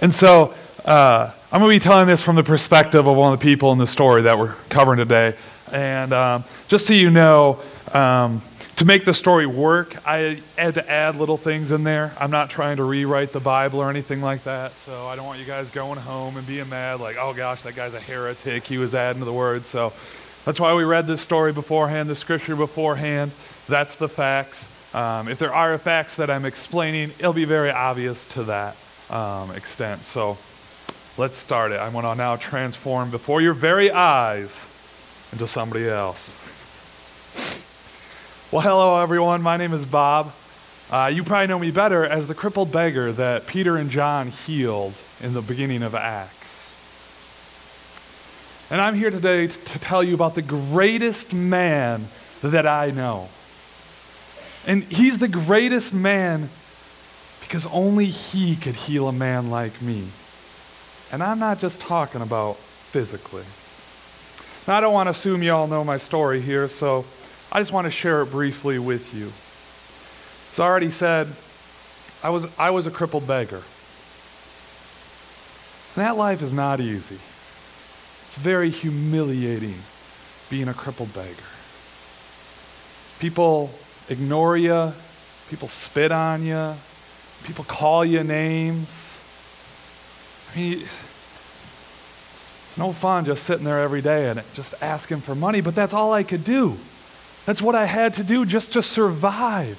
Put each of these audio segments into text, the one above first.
And so uh, I'm going to be telling this from the perspective of one of the people in the story that we're covering today. And um, just so you know, um, to make the story work, I had to add little things in there. I'm not trying to rewrite the Bible or anything like that. So I don't want you guys going home and being mad, like, oh gosh, that guy's a heretic. He was adding to the word. So that's why we read this story beforehand, the scripture beforehand. That's the facts. Um, if there are facts that I'm explaining, it'll be very obvious to that um, extent. So let's start it. I want to now transform before your very eyes into somebody else. Well, hello, everyone. My name is Bob. Uh, you probably know me better as the crippled beggar that Peter and John healed in the beginning of Acts. And I'm here today to, to tell you about the greatest man that I know. And he's the greatest man because only he could heal a man like me. And I'm not just talking about physically. Now, I don't want to assume you all know my story here, so I just want to share it briefly with you. As I already said, I was, I was a crippled beggar. And that life is not easy. It's very humiliating being a crippled beggar. People ignore you, people spit on you, people call you names. I mean, it's no fun just sitting there every day and just asking for money, but that's all I could do. That's what I had to do just to survive.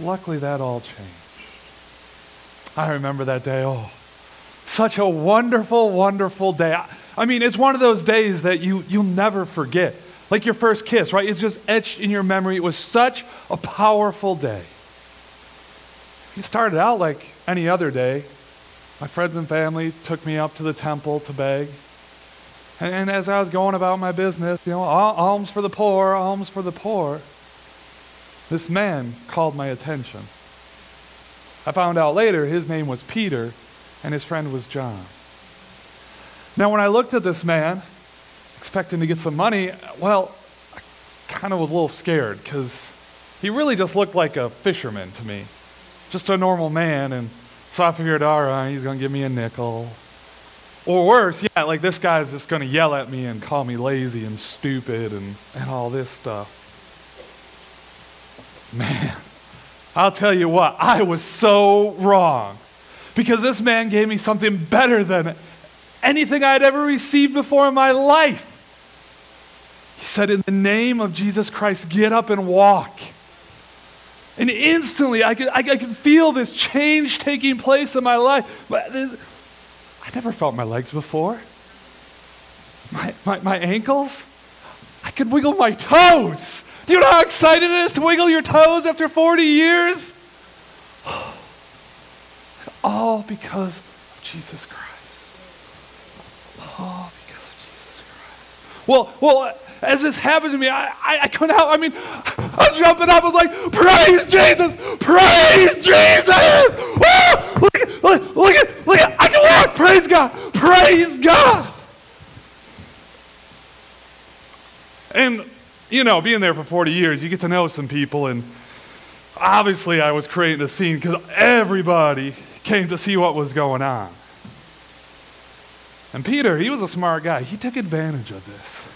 Luckily, that all changed. I remember that day. Oh, such a wonderful, wonderful day. I, I mean, it's one of those days that you, you'll never forget. Like your first kiss, right? It's just etched in your memory. It was such a powerful day. It started out like any other day. My friends and family took me up to the temple to beg. And, and as I was going about my business, you know, alms for the poor, alms for the poor, this man called my attention. I found out later his name was Peter and his friend was John. Now, when I looked at this man, expecting to get some money, well, I kind of was a little scared because he really just looked like a fisherman to me, just a normal man. And so I figured, all right, he's going to give me a nickel. Or worse, yeah, like this guy's just going to yell at me and call me lazy and stupid and, and all this stuff. Man, I'll tell you what, I was so wrong. Because this man gave me something better than anything I had ever received before in my life. He said, In the name of Jesus Christ, get up and walk. And instantly, I could, I, I could feel this change taking place in my life. I never felt my legs before. My, my, my ankles, I could wiggle my toes. Do you know how excited it is to wiggle your toes after 40 years? All because of Jesus Christ. All because of Jesus Christ. Well, well, as this happened to me, I, I, I couldn't help. I mean, I was jumping up. I was like, praise Jesus! Praise Jesus! Woo! Look, at, look, look at, look at, I can walk! Praise God! Praise God! And, you know, being there for 40 years, you get to know some people, and obviously I was creating a scene because everybody came to see what was going on. And Peter, he was a smart guy. He took advantage of this.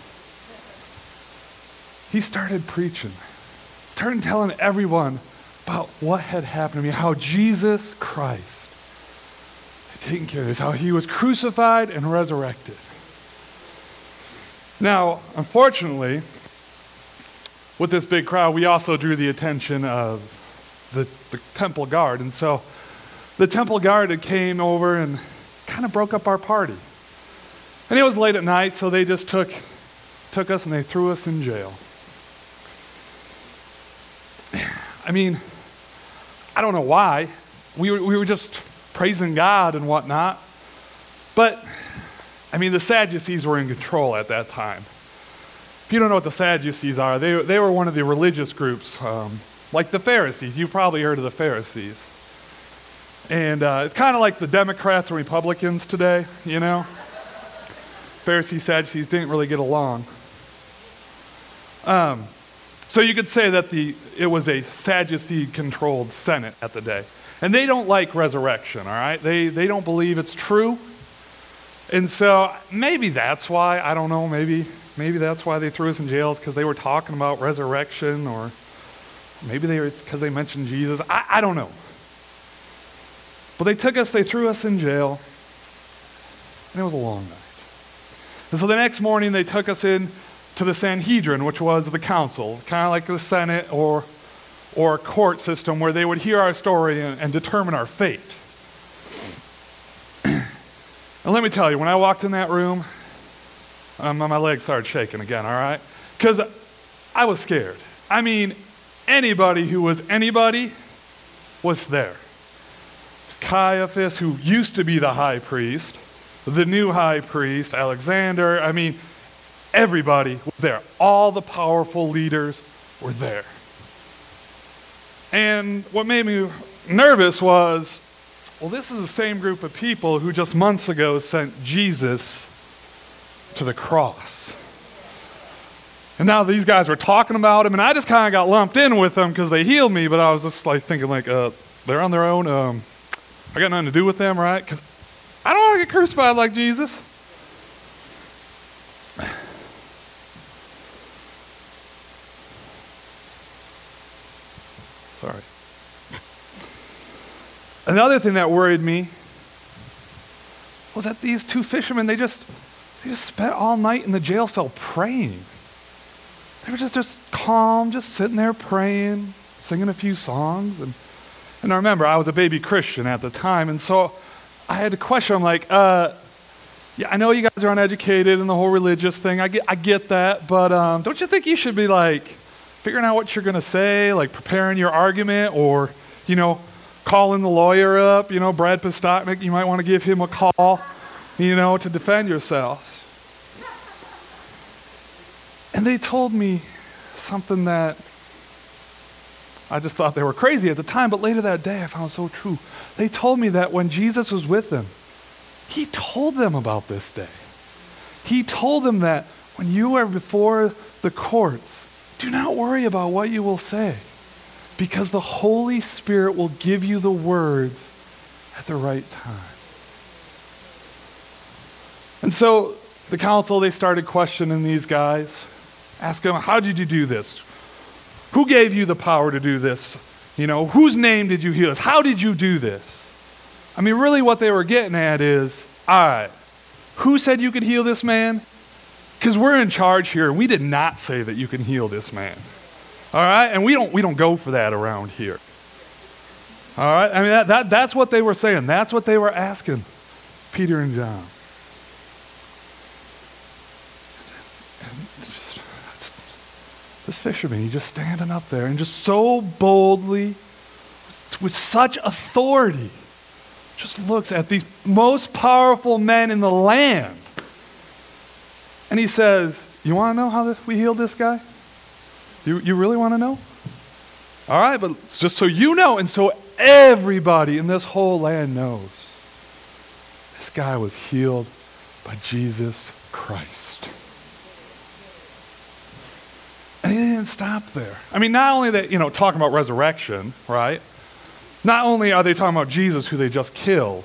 He started preaching, started telling everyone about what had happened to me, how Jesus Christ had taken care of this, how he was crucified and resurrected. Now, unfortunately, with this big crowd, we also drew the attention of the, the temple guard. And so the temple guard came over and kind of broke up our party. And it was late at night, so they just took, took us and they threw us in jail. I mean, I don't know why. We were, we were just praising God and whatnot. But, I mean, the Sadducees were in control at that time. If you don't know what the Sadducees are, they, they were one of the religious groups, um, like the Pharisees. You've probably heard of the Pharisees. And uh, it's kind of like the Democrats and Republicans today, you know? Pharisees, Sadducees didn't really get along. Um, So you could say that the, it was a Sadducee controlled Senate at the day. And they don't like resurrection, all right? They, they don't believe it's true. And so maybe that's why, I don't know, maybe, maybe that's why they threw us in jails because they were talking about resurrection or maybe they it's because they mentioned Jesus. I, I don't know. But they took us, they threw us in jail, and it was a long night. And so the next morning they took us in to the Sanhedrin, which was the council, kind of like the Senate or or a court system where they would hear our story and, and determine our fate. and let me tell you, when I walked in that room, um, my legs started shaking again, all right? Because I was scared. I mean, anybody who was anybody was there. Caiaphas, who used to be the high priest, the new high priest, Alexander, I mean, everybody was there. All the powerful leaders were there. And what made me nervous was well, this is the same group of people who just months ago sent Jesus to the cross. And now these guys were talking about him, and I just kind of got lumped in with them because they healed me, but I was just like thinking, like, uh, they're on their own. Um, I got nothing to do with them, right? Because I don't want to get crucified like Jesus. Sorry. Another thing that worried me was that these two fishermen, they just, they just spent all night in the jail cell praying. They were just, just calm, just sitting there praying, singing a few songs. And, and I remember I was a baby Christian at the time, and so I had to question, I'm like, uh, yeah, I know you guys are uneducated and the whole religious thing. I get, I get that, but um, don't you think you should be like figuring out what you're going to say, like preparing your argument, or, you know, calling the lawyer up, you know, Brad Postotnik, you might want to give him a call, you know, to defend yourself. And they told me something that I just thought they were crazy at the time, but later that day I found so true. They told me that when Jesus was with them, he told them about this day. He told them that when you are before the courts, do not worry about what you will say, because the Holy Spirit will give you the words at the right time. And so the council, they started questioning these guys, asking them, How did you do this? Who gave you the power to do this? You know, whose name did you heal us? How did you do this? I mean, really, what they were getting at is, all right, who said you could heal this man? Because we're in charge here, we did not say that you can heal this man. All right? And we don't, we don't go for that around here. All right? I mean, that, that, that's what they were saying. That's what they were asking Peter and John. This fisherman, he's just standing up there and just so boldly, with such authority, just looks at these most powerful men in the land and he says, You want to know how we healed this guy? You, you really want to know? All right, but just so you know, and so everybody in this whole land knows, this guy was healed by Jesus Christ. And he didn't stop there. I mean, not only that, you know, talking about resurrection, right? Not only are they talking about Jesus, who they just killed,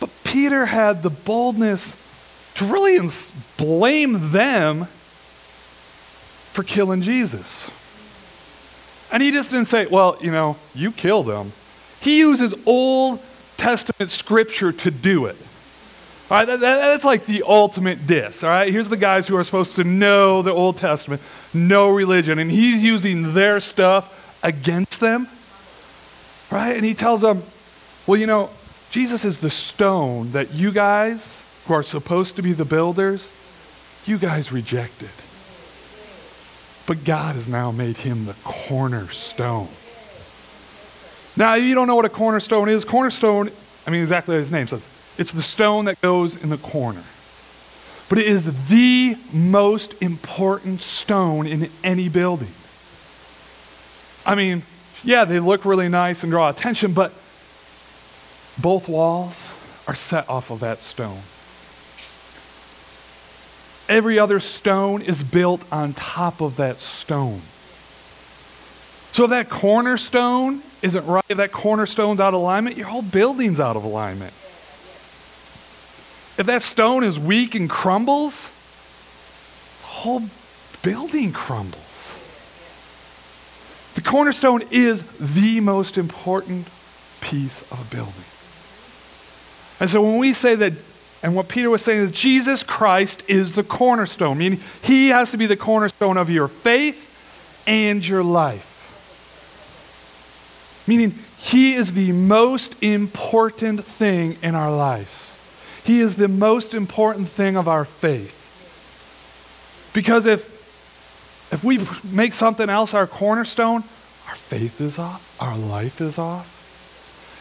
but Peter had the boldness to really ins- blame them for killing Jesus. And he just didn't say, well, you know, you killed them. He uses Old Testament scripture to do it. All right, that, that, that's like the ultimate diss. All right, here's the guys who are supposed to know the Old Testament, know religion, and he's using their stuff against them. Right? And he tells them, well, you know, Jesus is the stone that you guys who are supposed to be the builders, you guys rejected. But God has now made him the cornerstone. Now, you don't know what a cornerstone is. Cornerstone, I mean, exactly his name says, it's the stone that goes in the corner. But it is the most important stone in any building. I mean, yeah, they look really nice and draw attention, but both walls are set off of that stone. every other stone is built on top of that stone. So if that cornerstone isn't right, if that cornerstone's out of alignment, your whole building's out of alignment. If that stone is weak and crumbles, the whole building crumbles. The cornerstone is the most important piece of a building. And so when we say that, and what Peter was saying is Jesus Christ is the cornerstone, meaning he has to be the cornerstone of your faith and your life. Meaning he is the most important thing in our lives. He is the most important thing of our faith. Because if if we make something else our cornerstone, our faith is off, our life is off.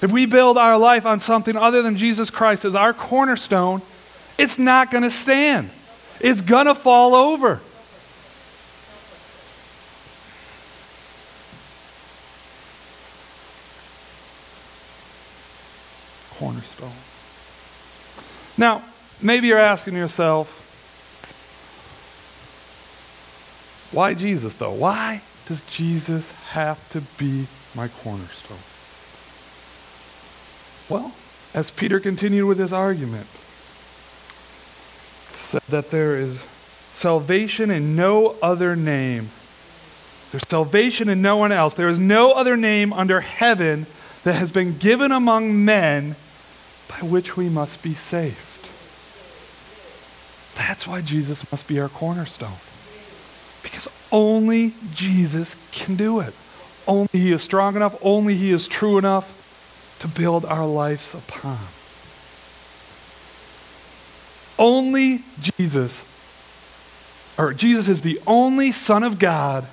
If we build our life on something other than Jesus Christ as our cornerstone, it's not going to stand. It's going to fall over. Cornerstone. Now, maybe you're asking yourself, why Jesus though? Why does Jesus have to be my cornerstone? Well, as Peter continued with his argument, said that there is salvation in no other name. There's salvation in no one else. There is no other name under heaven that has been given among men by which we must be saved. That's why Jesus must be our cornerstone. Because only Jesus can do it. Only He is strong enough, only He is true enough to build our lives upon. Only Jesus, or Jesus is the only Son of God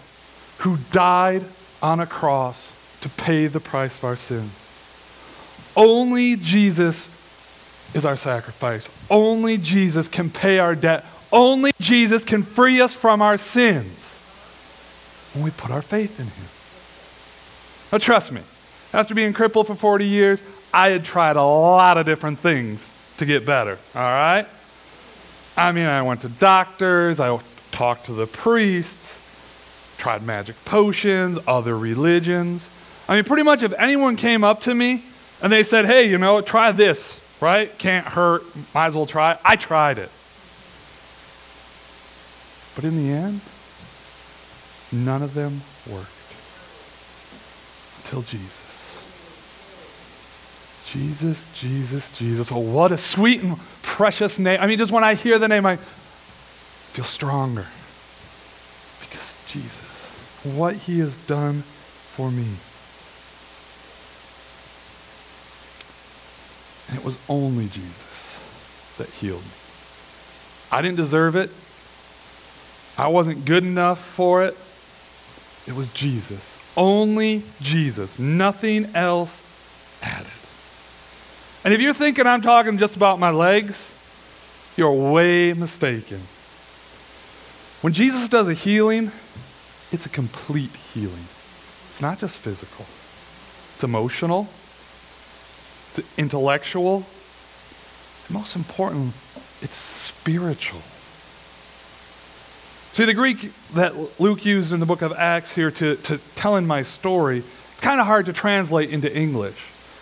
who died on a cross to pay the price of our sin. Only Jesus is our sacrifice. Only Jesus can pay our debt. Only Jesus can free us from our sins when we put our faith in Him. Now, trust me, after being crippled for 40 years, I had tried a lot of different things to get better, all right? I mean, I went to doctors, I talked to the priests, tried magic potions, other religions. I mean, pretty much if anyone came up to me and they said, hey, you know, try this, right? Can't hurt, might as well try, I tried it. But in the end, none of them worked until Jesus. Jesus, Jesus, Jesus. Oh, what a sweet and precious name. I mean, just when I hear the name, I feel stronger. Because Jesus, what he has done for me. And it was only Jesus that healed me. I didn't deserve it. I wasn't good enough for it. It was Jesus. Only Jesus. Nothing else added. And if you're thinking I'm talking just about my legs, you're way mistaken. When Jesus does a healing, it's a complete healing. It's not just physical, it's emotional, it's intellectual, and most important, it's spiritual. See, the Greek that Luke used in the book of Acts here to, to telling my story, it's kind of hard to translate into English.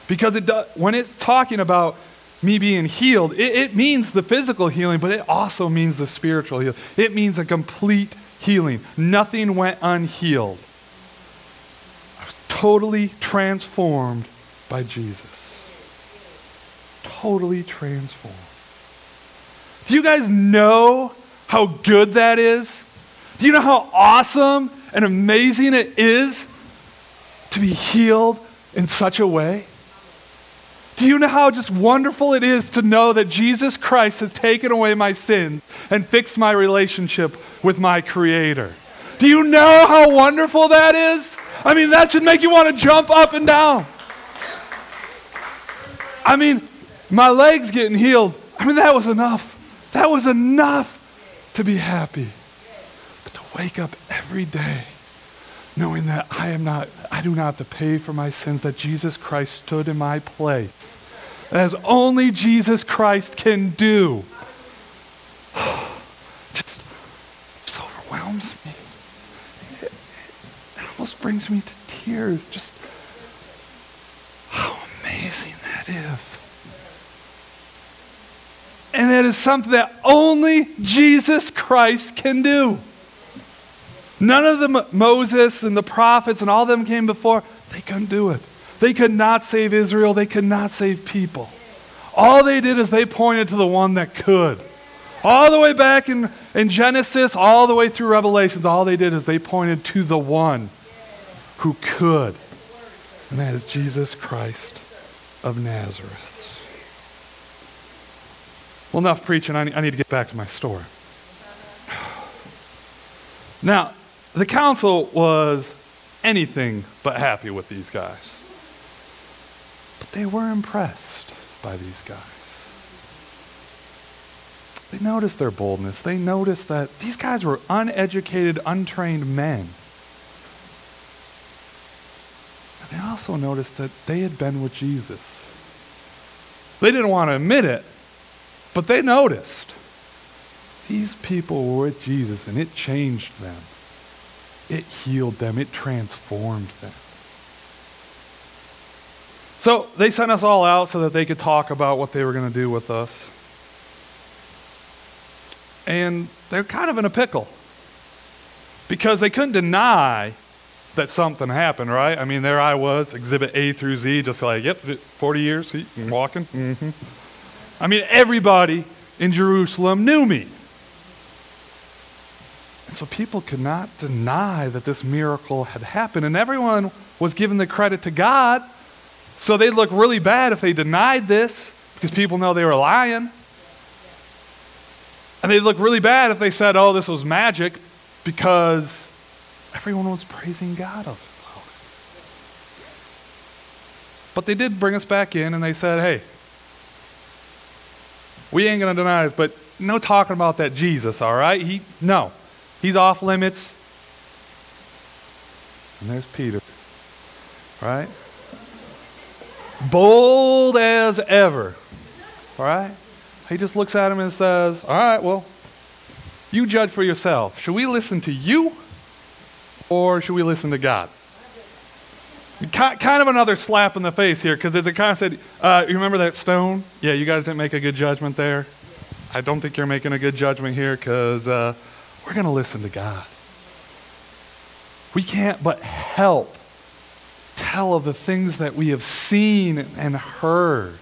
Because it does, when it's talking about me being healed, it, it means the physical healing, but it also means the spiritual healing. It means a complete healing. Nothing went unhealed. I was totally transformed by Jesus. Totally transformed. Do you guys know how good that is? Do you know how awesome and amazing it is to be healed in such a way? Do you know how just wonderful it is to know that Jesus Christ has taken away my sins and fixed my relationship with my Creator? Do you know how wonderful that is? I mean, that should make you want to jump up and down. I mean, my legs getting healed, I mean, that was enough. That was enough to be happy. But to wake up every day knowing that I am not, I do not have to pay for my sins, that Jesus Christ stood in my place, as only Jesus Christ can do. just, just overwhelms me. It, it almost brings me to tears. Just how amazing that is. And that is something that only Jesus Christ can do. None of the Moses and the prophets and all them came before, they couldn't do it. They could not save Israel, they could not save people. All they did is they pointed to the one that could. All the way back in, in Genesis, all the way through Revelations, all they did is they pointed to the one who could. And that is Jesus Christ of Nazareth. Well, enough preaching. I need, to get back to my story. Now, the council was anything but happy with these guys. But they were impressed by these guys. They noticed their boldness. They noticed that these guys were uneducated, untrained men. And they also noticed that they had been with Jesus. They didn't want to admit it, but they noticed. These people were with Jesus, and it changed them. It healed them, it transformed them. So they sent us all out so that they could talk about what they were going to do with us. And they're kind of in a pickle because they couldn't deny that something happened, right? I mean, there I was, exhibit A through Z, just like, yep, 40 years, walking. Mm-hmm. I mean, everybody in Jerusalem knew me. And so people could not deny that this miracle had happened. And everyone was giving the credit to God. So they'd look really bad if they denied this because people know they were lying. And they'd look really bad if they said, oh, this was magic because everyone was praising God of it. But they did bring us back in and they said, hey, we ain't going to deny this, but no talking about that Jesus, all right? He, no. He's off limits. And there's Peter, right? Bold as ever, all right? He just looks at him and says, All right, well, you judge for yourself. Should we listen to you or should we listen to God? Kind of another slap in the face here because it kind of said, uh, You remember that stone? Yeah, you guys didn't make a good judgment there. I don't think you're making a good judgment here because uh, we're going to listen to God. We can't but help tell of the things that we have seen and heard.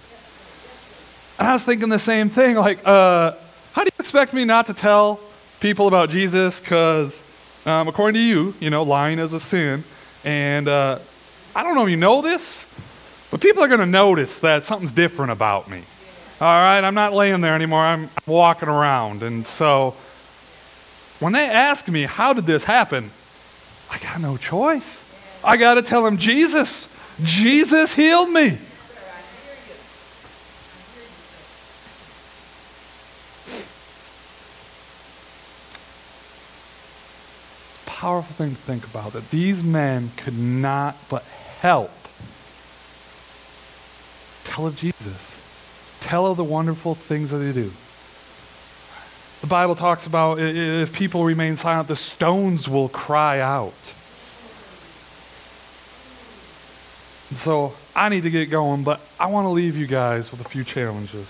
And I was thinking the same thing like, uh, how do you expect me not to tell people about Jesus? Because um, according to you, you know, lying is a sin. And uh, I don't know if you know this, but people are going to notice that something's different about me. All right, I'm not laying there anymore, I'm walking around. And so when they ask me, how did this happen? I got no choice. I got to tell them, Jesus, Jesus healed me. powerful thing to think about that these men could not but help tell of Jesus, tell of the wonderful things that they do. The Bible talks about if people remain silent, the stones will cry out. And so I need to get going, but I want to leave you guys with a few challenges.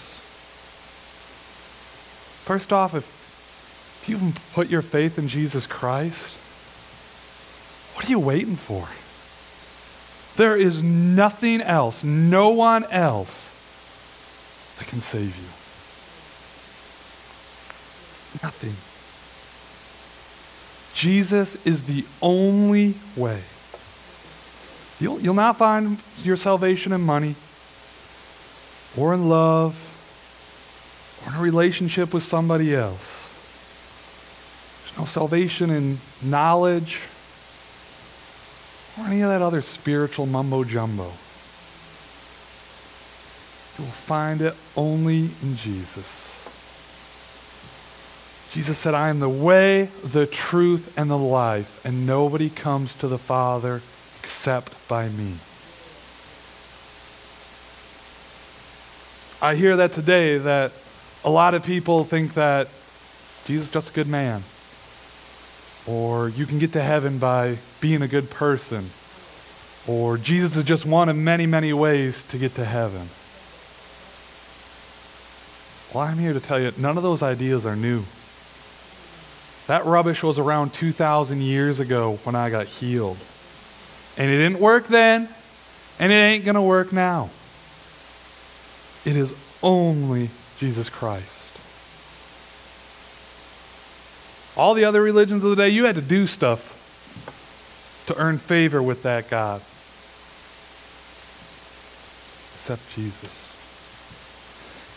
First off, if you have put your faith in Jesus Christ, what are you waiting for? There is nothing else, no one else that can save you. Nothing. Jesus is the only way. You'll, you'll not find your salvation in money or in love or in a relationship with somebody else. There's no salvation in knowledge or any of that other spiritual mumbo jumbo. You will find it only in Jesus. Jesus said, I am the way, the truth, and the life, and nobody comes to the Father except by me. I hear that today that a lot of people think that Jesus is just a good man. Or you can get to heaven by being a good person. Or Jesus is just one of many, many ways to get to heaven. Well, I'm here to tell you, none of those ideas are new. That rubbish was around 2,000 years ago when I got healed. And it didn't work then, and it ain't going to work now. It is only Jesus Christ. All the other religions of the day, you had to do stuff to earn favor with that God. Except Jesus.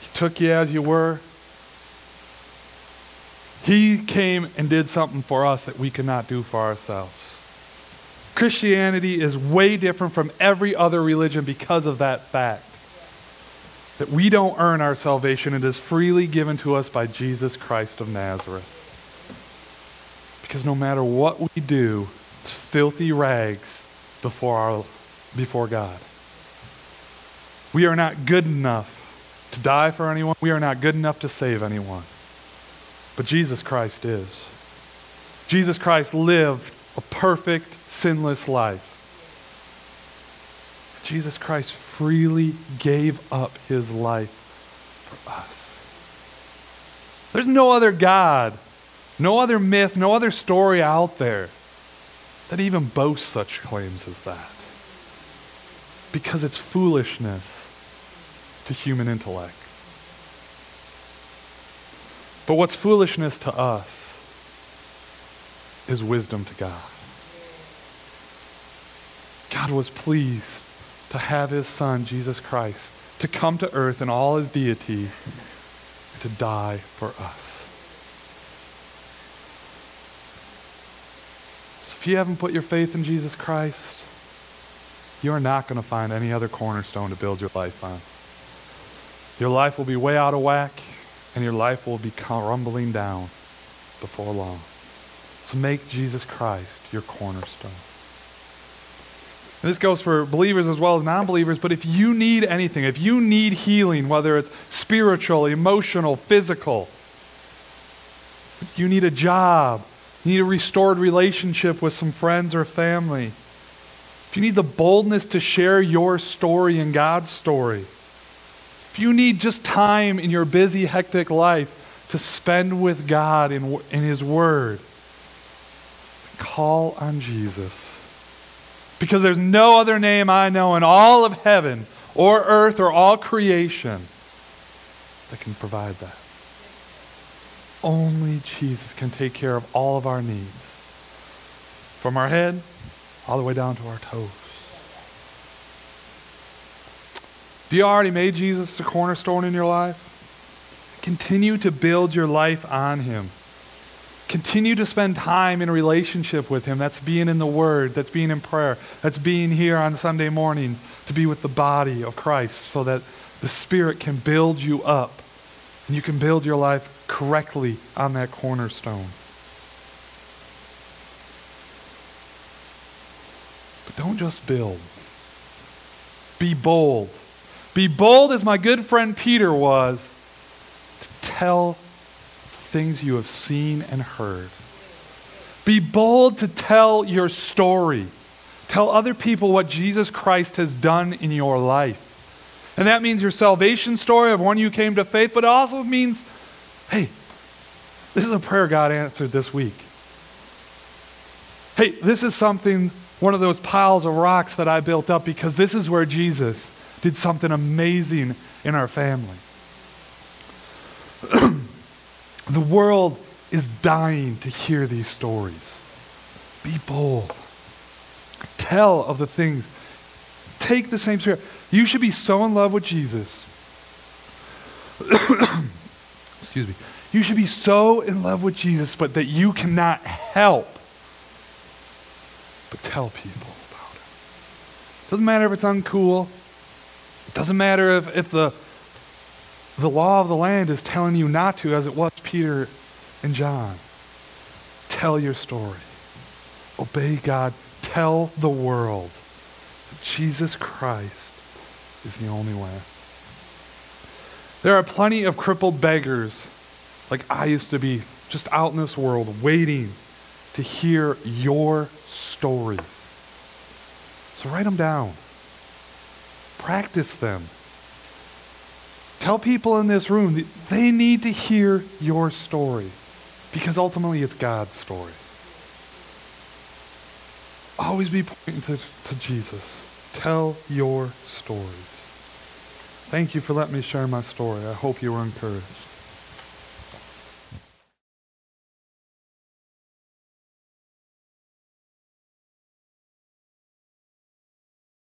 He took you as you were. He came and did something for us that we could not do for ourselves. Christianity is way different from every other religion because of that fact. That we don't earn our salvation, it is freely given to us by Jesus Christ of Nazareth. Because no matter what we do, it's filthy rags before, our, before God. We are not good enough to die for anyone. We are not good enough to save anyone. But Jesus Christ is. Jesus Christ lived a perfect, sinless life. Jesus Christ freely gave up his life for us. There's no other God no other myth, no other story out there that even boasts such claims as that. Because it's foolishness to human intellect. But what's foolishness to us is wisdom to God. God was pleased to have his son, Jesus Christ, to come to earth in all his deity to die for us. If you haven't put your faith in Jesus Christ, you are not going to find any other cornerstone to build your life on. Your life will be way out of whack, and your life will be crumbling down before long. So make Jesus Christ your cornerstone. And this goes for believers as well as non believers, but if you need anything, if you need healing, whether it's spiritual, emotional, physical, you need a job, you need a restored relationship with some friends or family. If you need the boldness to share your story and God's story, if you need just time in your busy, hectic life to spend with God in, in His Word, call on Jesus. Because there's no other name I know in all of heaven or earth or all creation that can provide that. Only Jesus can take care of all of our needs. From our head all the way down to our toes. Do you already made Jesus a cornerstone in your life? Continue to build your life on him. Continue to spend time in relationship with him. That's being in the Word, that's being in prayer, that's being here on Sunday mornings to be with the body of Christ so that the Spirit can build you up and you can build your life correctly on that cornerstone. But don't just build. Be bold. Be bold as my good friend Peter was to tell things you have seen and heard. Be bold to tell your story. Tell other people what Jesus Christ has done in your life. And that means your salvation story of when you came to faith, but it also means Hey, this is a prayer God answered this week. Hey, this is something, one of those piles of rocks that I built up because this is where Jesus did something amazing in our family. the world is dying to hear these stories. Be bold. Tell of the things. Take the same spirit. You should be so in love with Jesus excuse me, you should be so in love with Jesus, but that you cannot help but tell people about it. Doesn't matter if it's uncool. It doesn't matter if, if the, the law of the land is telling you not to, as it was Peter and John. Tell your story. Obey God. Tell the world that Jesus Christ is the only way. There are plenty of crippled beggars, like I used to be just out in this world waiting to hear your stories. So write them down. Practice them. Tell people in this room that they need to hear your story because ultimately it's God's story. Always be pointing to, to Jesus. Tell your stories. Thank you for letting me share my story. I hope you were encouraged.